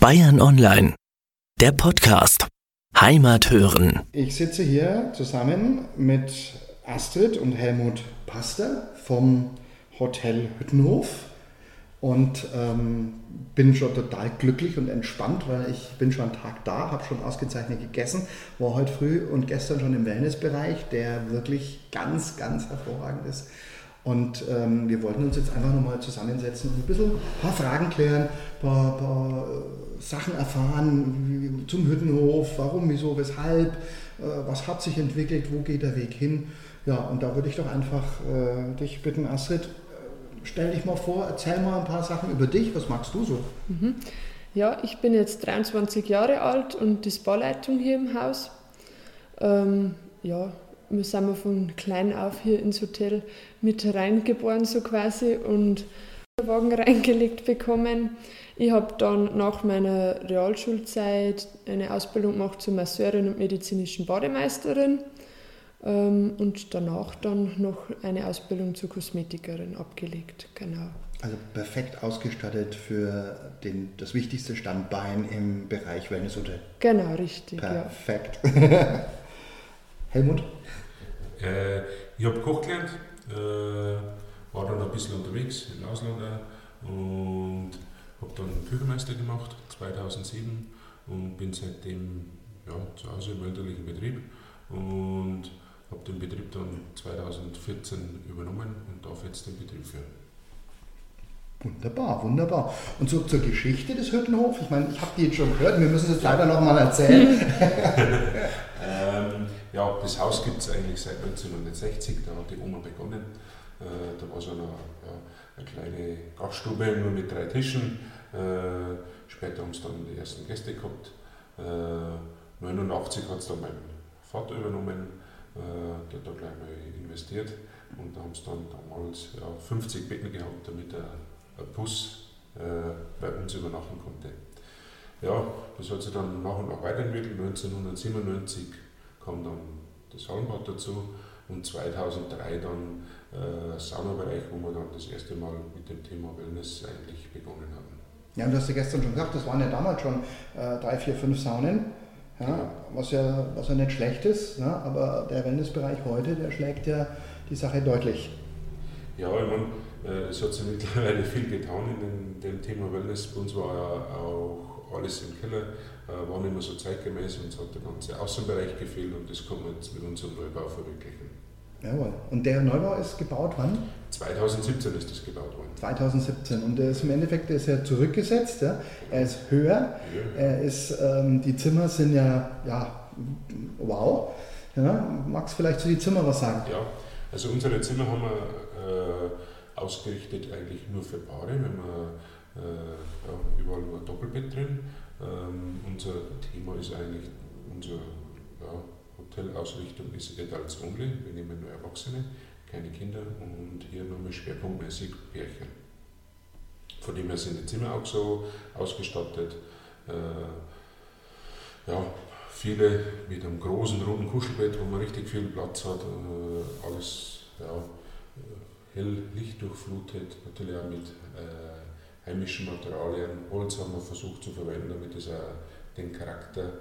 Bayern Online, der Podcast. Heimat hören. Ich sitze hier zusammen mit Astrid und Helmut Paster vom Hotel Hüttenhof und ähm, bin schon total glücklich und entspannt, weil ich bin schon einen Tag da, habe schon ausgezeichnet gegessen, war heute früh und gestern schon im Wellnessbereich, der wirklich ganz, ganz hervorragend ist. Und ähm, wir wollten uns jetzt einfach nochmal zusammensetzen und ein bisschen ein paar Fragen klären, ein paar, paar äh, Sachen erfahren zum Hüttenhof, warum, wieso, weshalb, äh, was hat sich entwickelt, wo geht der Weg hin. Ja, und da würde ich doch einfach äh, dich bitten, Astrid, stell dich mal vor, erzähl mal ein paar Sachen über dich. Was magst du so? Mhm. Ja, ich bin jetzt 23 Jahre alt und die Bauleitung hier im Haus. Ähm, ja, wir sind von klein auf hier ins Hotel mit reingeboren, so quasi, und Wagen reingelegt bekommen. Ich habe dann nach meiner Realschulzeit eine Ausbildung gemacht zur Masseurin und medizinischen Bademeisterin ähm, und danach dann noch eine Ausbildung zur Kosmetikerin abgelegt. Genau. Also perfekt ausgestattet für den, das wichtigste Standbein im Bereich Wellness Hotel. Genau, richtig. Perfekt. Ja. Helmut? Äh, ich habe Koch gelernt, äh, war dann ein bisschen unterwegs im Ausland und habe dann Küchenmeister gemacht 2007 und bin seitdem ja, zu Hause im elterlichen Betrieb und habe den Betrieb dann 2014 übernommen und darf jetzt den Betrieb führen. Wunderbar, wunderbar. Und so zur Geschichte des Hüttenhofs. Ich meine, ich habe die jetzt schon gehört, wir müssen es jetzt leider noch mal erzählen. ähm, ja, das Haus gibt es eigentlich seit 1960, da hat die Oma begonnen. Äh, da war so eine, ja, eine, kleine Gaststube nur mit drei Tischen. Äh, später haben es dann die ersten Gäste gehabt. Äh, 89 hat es dann mein Vater übernommen äh, der hat da gleich mal investiert und da haben sie dann damals ja, 50 Betten gehabt, damit ein, ein Bus äh, bei uns übernachten konnte. Ja, das hat sich dann nach und nach weiterentwickelt. 1997 kam dann das Hallenbad dazu und 2003 dann äh, Saunabereich, wo wir dann das erste Mal mit dem Thema Wellness eigentlich begonnen haben. Ja, und du hast ja gestern schon gesagt, das waren ja damals schon äh, drei, vier, fünf Saunen. Ja, was, ja, was ja nicht schlecht ist, ja, aber der Wellnessbereich heute, der schlägt ja die Sache deutlich. Ja, ich meine, äh, es hat sich mittlerweile viel getan in dem, Thema Wellness. Bei uns war ja auch alles im Keller, äh, war nicht mehr so zeitgemäß und es hat der ganze Außenbereich gefehlt und das kann man jetzt mit unserem Neubau verwirklichen. Jawohl. Und der Neubau ist gebaut wann? 2017 ist das gebaut worden. 2017. Und der ist im Endeffekt ist ja zurückgesetzt. Ja? Er ist höher. Er ist, ähm, die Zimmer sind ja, ja wow. Ja? Magst du vielleicht zu den Zimmern was sagen? Ja, also unsere Zimmer haben wir äh, ausgerichtet eigentlich nur für Paare. Haben äh, ja, überall nur ein Doppelbett drin. Ähm, unser Thema ist eigentlich unser ja, Hotelausrichtung ist Adults Only. Wir nehmen nur Erwachsene, keine Kinder und hier nochmal schwerpunktmäßig Pärchen. Von dem her sind die Zimmer auch so ausgestattet. Äh, ja, viele mit einem großen runden Kuschelbett, wo man richtig viel Platz hat. Äh, alles ja, hell lichtdurchflutet, natürlich auch mit äh, heimischen Materialien. Holz haben wir versucht zu verwenden, damit es auch den Charakter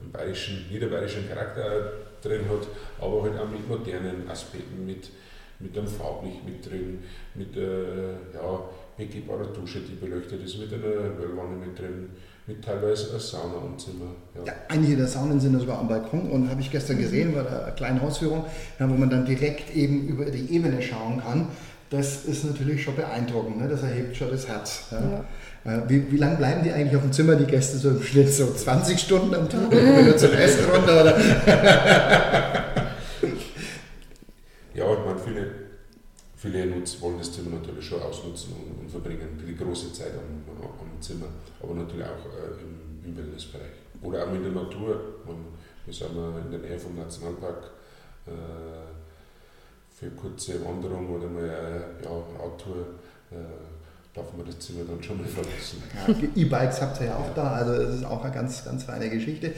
einen bayerischen, niederbayerischen Charakter drin hat, aber halt auch mit modernen Aspekten, mit, mit einem Farblicht mit drin, mit äh, ja, begehbarer Dusche, die beleuchtet ist, mit einer Wellwanne mit drin, mit teilweise einer Sauna im Zimmer. Ja. ja. einige der Saunen sind sogar am Balkon und habe ich gestern gesehen bei der kleinen Hausführung, ja, wo man dann direkt eben über die Ebene schauen kann. Das ist natürlich schon beeindruckend, ne? das erhebt schon das Herz. Ja. Ja. Äh, wie, wie lange bleiben die eigentlich auf dem Zimmer, die Gäste, so im Schnitt? So 20 Stunden am Tag? Oder nur zum Essen runter? Oder? ja, ich meine, viele, viele nutz, wollen das Zimmer natürlich schon ausnutzen und, und verbringen die große Zeit am, am Zimmer, aber natürlich auch äh, im, im Wellnessbereich. Oder auch in der Natur. Wir sind in der Nähe vom Nationalpark äh, für kurze Wanderung oder mal eine ja, Radtour. Äh, darf man das Zimmer dann schon mal verlassen. Ja, E-Bikes habt ihr ja auch da, also das ist auch eine ganz, ganz feine Geschichte.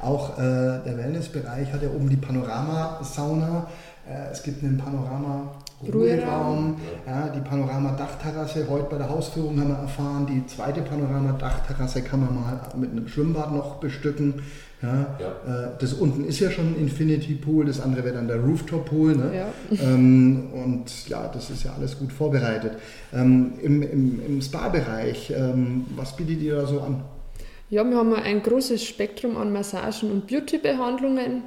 Auch äh, der Wellnessbereich hat ja oben die Panoramasauna. Äh, es gibt einen Panorama Ruheraum, ja, die Panorama-Dachterrasse. Heute bei der Hausführung haben wir erfahren, die zweite Panorama-Dachterrasse kann man mal mit einem Schwimmbad noch bestücken. Ja, ja. Äh, das unten ist ja schon ein Infinity Pool, das andere wäre dann der Rooftop Pool. Ne? Ja. Ähm, und ja, das ist ja alles gut vorbereitet. Ähm, Im im, im Spa-Bereich, ähm, was bietet ihr da so an? Ja, wir haben ein großes Spektrum an Massagen und Beauty-Behandlungen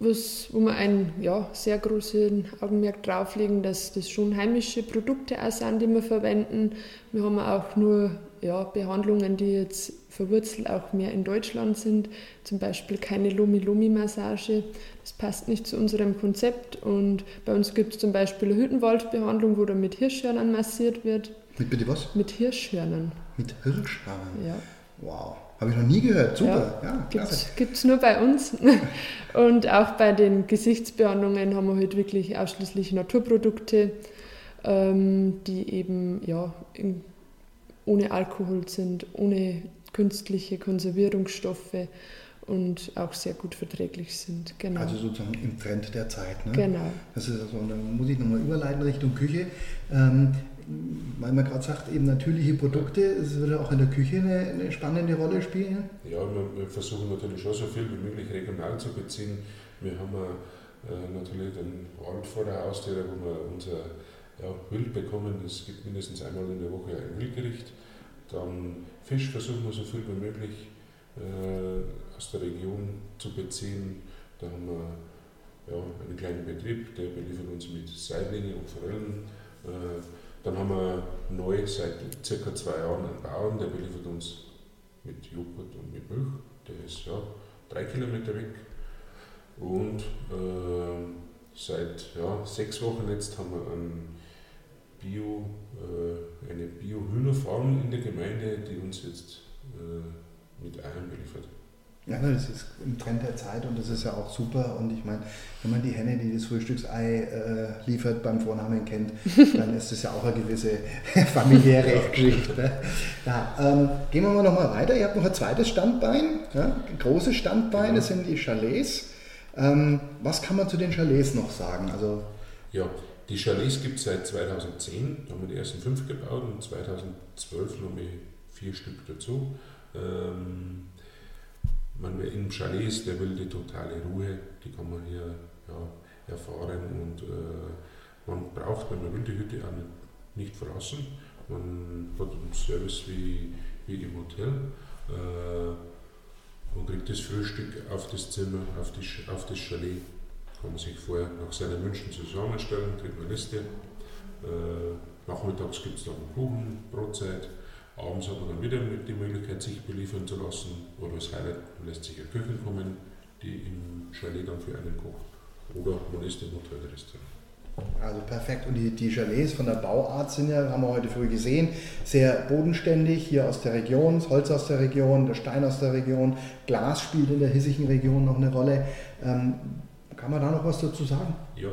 was, wo wir ein ja, sehr großen Augenmerk drauflegen, dass das schon heimische Produkte auch sind, die wir verwenden. Wir haben auch nur ja, Behandlungen, die jetzt verwurzelt auch mehr in Deutschland sind. Zum Beispiel keine Lomi-Lomi-Massage. Das passt nicht zu unserem Konzept. Und bei uns gibt es zum Beispiel eine Hüttenwaldbehandlung, wo dann mit Hirschhörnern massiert wird. Mit bitte was? Mit Hirschhörnern. Mit Hirschhörnern? Ja. Wow. Habe ich noch nie gehört. Super. Ja, ja Gibt es nur bei uns. Und auch bei den Gesichtsbehandlungen haben wir heute halt wirklich ausschließlich Naturprodukte, ähm, die eben ja, in, ohne Alkohol sind, ohne künstliche Konservierungsstoffe und auch sehr gut verträglich sind. Genau. Also sozusagen im Trend der Zeit. Ne? Genau. Das ist also, dann muss ich nochmal überleiten Richtung Küche. Ähm, weil man gerade sagt, eben natürliche Produkte, es würde auch in der Küche eine, eine, spannende Rolle spielen. Ja, wir, wir, versuchen natürlich schon so viel wie möglich regional zu beziehen. Wir haben äh, natürlich den Wald vor der Haustür, wo wir unser ja, Wild bekommen. Es gibt mindestens einmal in der Woche ein Wildgericht. Dann Fisch versuchen wir so viel wie möglich äh, aus der Region zu beziehen. Da haben wir ja, einen kleinen Betrieb, der beliefert uns mit Seitlingen und Forellen. Äh, dann haben wir neu seit circa zwei Jahren einen Bauern, der beliefert uns mit Joghurt und mit Milch. Der ist ja drei Kilometer weg. Und äh, seit ja, sechs Wochen jetzt haben wir einen Bio, äh, eine Bio-Hühnerfarm in der Gemeinde, die uns jetzt äh, mit Eiern beliefert. Ja, das ist im Trend der Zeit und das ist ja auch super. Und ich meine, wenn man die Henne, die das Frühstücksei äh, liefert, beim Vornamen kennt, dann ist das ja auch eine gewisse familiäre Geschichte. Ja, ähm, gehen wir mal nochmal weiter. Ihr habt noch ein zweites Standbein, ja, ein großes Standbein, genau. das sind die Chalets. Ähm, was kann man zu den Chalets noch sagen? Also, ja, die Chalets gibt es seit 2010, da haben wir die ersten fünf gebaut und 2012 noch vier Stück dazu. Ähm, man, Im Chalet ist der will die totale Ruhe, die kann man hier ja, erfahren und äh, man braucht, wenn man will, die Hütte auch nicht verlassen. Man hat einen Service wie, wie im Hotel. Äh, man kriegt das Frühstück auf das Zimmer, auf, die, auf das Chalet. Kann man sich vorher nach seinen Wünschen zusammenstellen, kriegt eine Liste. Äh, nachmittags gibt es dann Kuchen, Brotzeit. Abends hat man dann wieder die Möglichkeit, sich beliefern zu lassen. Oder als Highlight lässt sich eine Köchin kommen, die im Chalet dann für einen kocht. Oder man isst im Hotel oder Restaurant. Also perfekt. Und die, die Chalets von der Bauart sind ja, haben wir heute früh gesehen, sehr bodenständig, hier aus der Region, das Holz aus der Region, der Stein aus der Region, Glas spielt in der hiesigen Region noch eine Rolle. Ähm, kann man da noch was dazu sagen? Ja,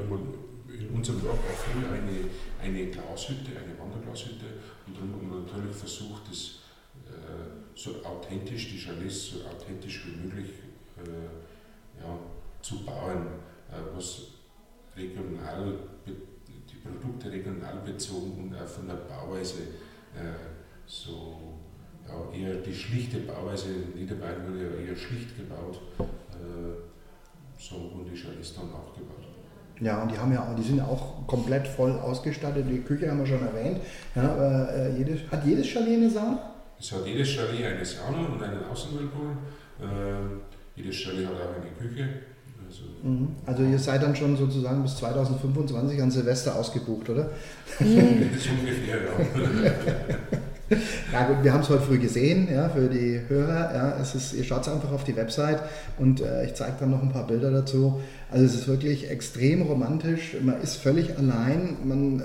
in unserem Dorf war früher eine, eine Glashütte, eine Wanderglashütte und dann haben wir natürlich versucht, das äh, so authentisch, die Chalets so authentisch wie möglich äh, ja, zu bauen, äh, was regional, die Produkte regional bezogen und auch von der Bauweise äh, so ja, eher die schlichte Bauweise, Niederbayern wurde ja eher schlicht gebaut, äh, so wurden die Chalets dann auch gebaut. Ja, und die haben ja auch, die sind auch komplett voll ausgestattet. Die Küche haben wir schon erwähnt. Ja, äh, jedes, hat jedes Chalet eine Sauna? Es hat jedes Chalet eine Sauna und einen Außenwellpool. Äh, jedes Chalet hat auch eine Küche. Also, mhm. also, ihr seid dann schon sozusagen bis 2025 an Silvester ausgebucht, oder? Mhm. so ungefähr, ja. Ja gut, wir haben es heute früh gesehen, ja, für die Hörer. Ja, es ist, ihr schaut einfach auf die Website und äh, ich zeige dann noch ein paar Bilder dazu. Also es ist wirklich extrem romantisch. Man ist völlig allein. Man äh,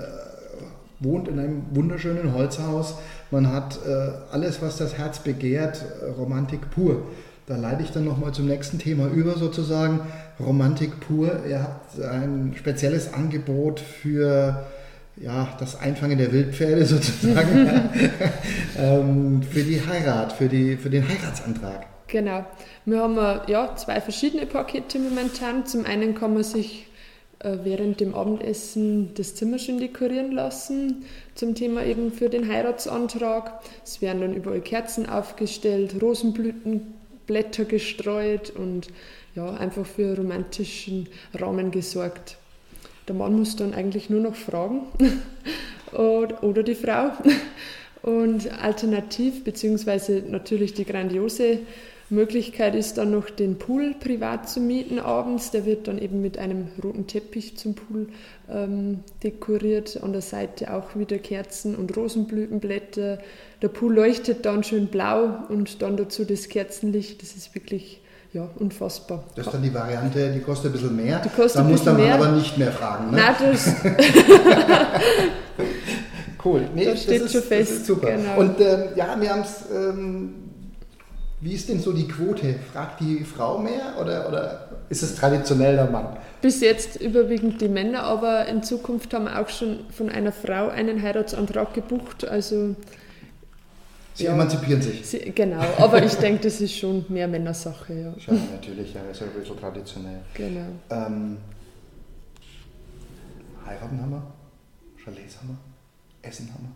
wohnt in einem wunderschönen Holzhaus. Man hat äh, alles, was das Herz begehrt, Romantik pur. Da leite ich dann nochmal zum nächsten Thema über, sozusagen. Romantik pur. Ihr habt ein spezielles Angebot für ja, das Einfangen der Wildpferde sozusagen ähm, für die Heirat, für, die, für den Heiratsantrag. Genau. Wir haben ja, zwei verschiedene Pakete momentan. Zum einen kann man sich äh, während dem Abendessen das Zimmer schön dekorieren lassen zum Thema eben für den Heiratsantrag. Es werden dann überall Kerzen aufgestellt, Rosenblütenblätter gestreut und ja, einfach für romantischen Rahmen gesorgt. Der Mann muss dann eigentlich nur noch fragen oder die Frau. Und alternativ, beziehungsweise natürlich die grandiose Möglichkeit ist dann noch den Pool privat zu mieten abends. Der wird dann eben mit einem roten Teppich zum Pool ähm, dekoriert. An der Seite auch wieder Kerzen und Rosenblütenblätter. Der Pool leuchtet dann schön blau und dann dazu das Kerzenlicht. Das ist wirklich ja, unfassbar. Das ist dann die Variante, die kostet ein bisschen mehr. Die kostet da muss man mehr. aber nicht mehr fragen. Ne? Nein, das, Cool. Nee, Das steht ist, schon fest, Das ist super. genau. Und ähm, ja, wir haben es. Ähm, wie ist denn so die Quote? Fragt die Frau mehr oder, oder ist es traditionell der Mann? bis jetzt überwiegend die Männer, aber in Zukunft haben wir auch schon von einer Frau einen Heiratsantrag gebucht. Also Sie Ja. emanzipieren sich. sie, genau, aber ich denke, das ist schon mehr Männersache, ja. Ja, natürlich, ja, ist ja so traditionell. Genau. Ähm, heiraten haben wir, Chalets haben wir, Essen haben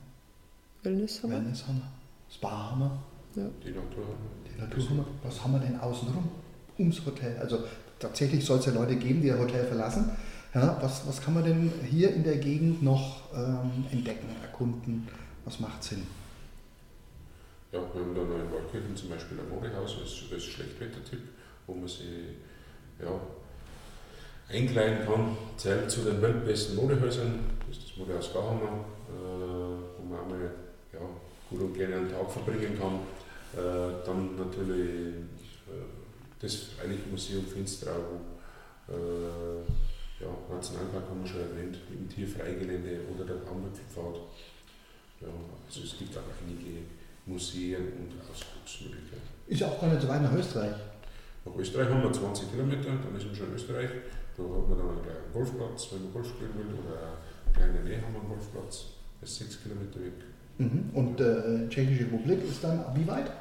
Wellness wir, haben wir. Wellness haben wir, Spa haben wir, Die Natur. die Natur haben wir. Was haben wir denn außenrum? Ums Hotel. Also tatsächlich soll es ja Leute geben, die das Hotel verlassen. Ja, was, was kann man denn hier in der Gegend noch ähm, entdecken, erkunden? Was macht Sinn? Ja, wir haben da in Waldkirchen zum Beispiel ein Modehaus als, als Schlechtwettertipp, wo man sich ja, einkleiden kann. Zählt zu den weltbesten Modehäusern. Das ist das Modehaus Gauhammer, äh, wo man einmal ja, gut und gerne einen Tag verbringen kann. Äh, dann natürlich äh, das Freiliche Museum Finsterau, wo äh, ja, Nationalpark haben wir schon erwähnt, im Tierfreigelände oder der Baumwipfelpfad. Ja, also es gibt auch einige Museen und Ausflugsmöglichkeiten. Ist auch gar nicht so weit nach Österreich. Nach Österreich haben wir 20 Kilometer, dann ist man schon in Österreich. Da hat man dann einen kleinen Golfplatz, wenn man Golf spielen will, oder eine kleine Nähe haben wir einen Golfplatz, der ist 6 Kilometer weg. Mhm. Und äh, Tschechische Republik ist dann wie weit?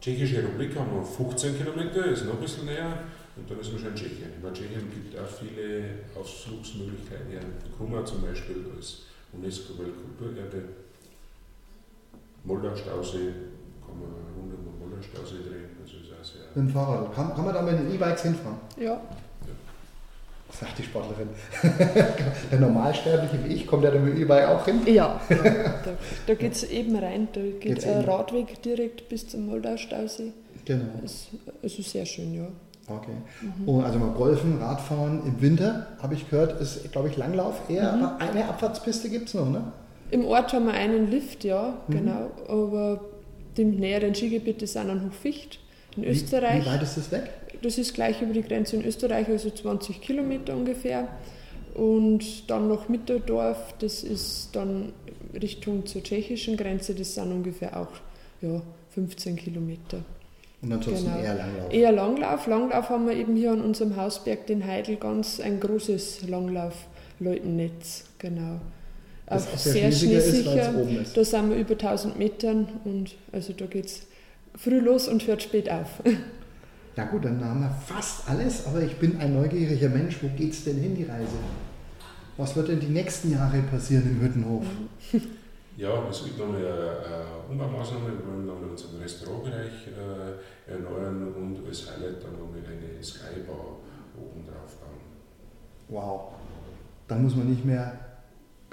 Tschechische Republik haben wir 15 Kilometer, ist noch ein bisschen näher. Und dann ist man schon in Tschechien. In Tschechien gibt es auch viele Ausflugsmöglichkeiten. Ja, Krumma zum Beispiel als UNESCO-Weltkulturerbe. Moldau-Stausee, kann man eine Runde um den Moldau-Stausee drehen. Also ist auch sehr Mit dem Fahrrad. Kann, kann man da mit den E-Bikes hinfahren? Ja, Sagt die Sportlerin. der Normalsterbliche wie ich kommt ja da mit dem E-Bike auch hin. ja. Da, da geht es eben rein. Da geht Geht's ein eben. Radweg direkt bis zum Moldau-Stausee. Genau. Ist, also sehr schön, ja. Okay. Mhm. Und also mal Golfen, Radfahren im Winter, habe ich gehört, ist, glaube ich, Langlauf eher. Mhm. Aber eine Abfahrtspiste gibt es noch, ne? Im Ort haben wir einen Lift, ja, Mhm. genau. Aber die näheren Skigebiete sind an Hochficht in Österreich. Wie, weit ist das weg? Das ist gleich über die Grenze in Österreich, also 20 Kilometer ungefähr. Und dann noch Mitterdorf, das ist dann Richtung zur tschechischen Grenze, das sind ungefähr auch ja, 15 Kilometer. Und ansonsten Genau. eher Langlauf. Eher Langlauf. Langlauf haben wir eben hier an unserem Hausberg, den Heidel, ganz ein großes Langlauf-Leutennetz. Genau. Auch sehr schneesicher. es oben ist. Da sind wir über 1000 Metern und also da geht es früh los und hört spät auf. Ja gut, dann haben wir fast alles, aber ich bin ein neugieriger Mensch. Wo geht's denn hin, die Reise? Was wird denn die nächsten Jahre passieren im Hüttenhof? Ja, es gibt nochmal eine, eine Umbaumaßnahme. Wir wollen nochmal unseren Restaurantbereich äh, erneuern und als Highlight dann nochmal eine Skybar oben drauf bauen. Wow. Dann muss man nicht mehr,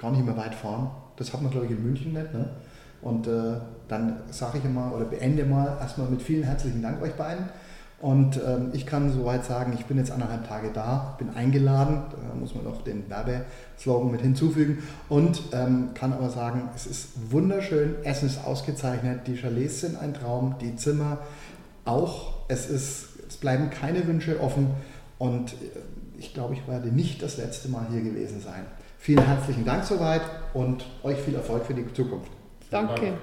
gar nicht mehr weit fahren. Das hat man, glaube ich, in München nicht. Ne? Und äh, dann sage ich immer oder beende mal erstmal mit vielen herzlichen Dank euch beiden. Und ähm, ich kann soweit sagen, ich bin jetzt anderthalb Tage da, bin eingeladen, da muss man noch den Werbeslogan mit hinzufügen und ähm, kann aber sagen, es ist wunderschön, Essen ist ausgezeichnet, die Chalets sind ein Traum, die Zimmer auch, es, ist, es bleiben keine Wünsche offen und äh, ich glaube, ich werde nicht das letzte Mal hier gewesen sein. Vielen herzlichen Dank soweit und euch viel Erfolg für die Zukunft. Danke. Dank.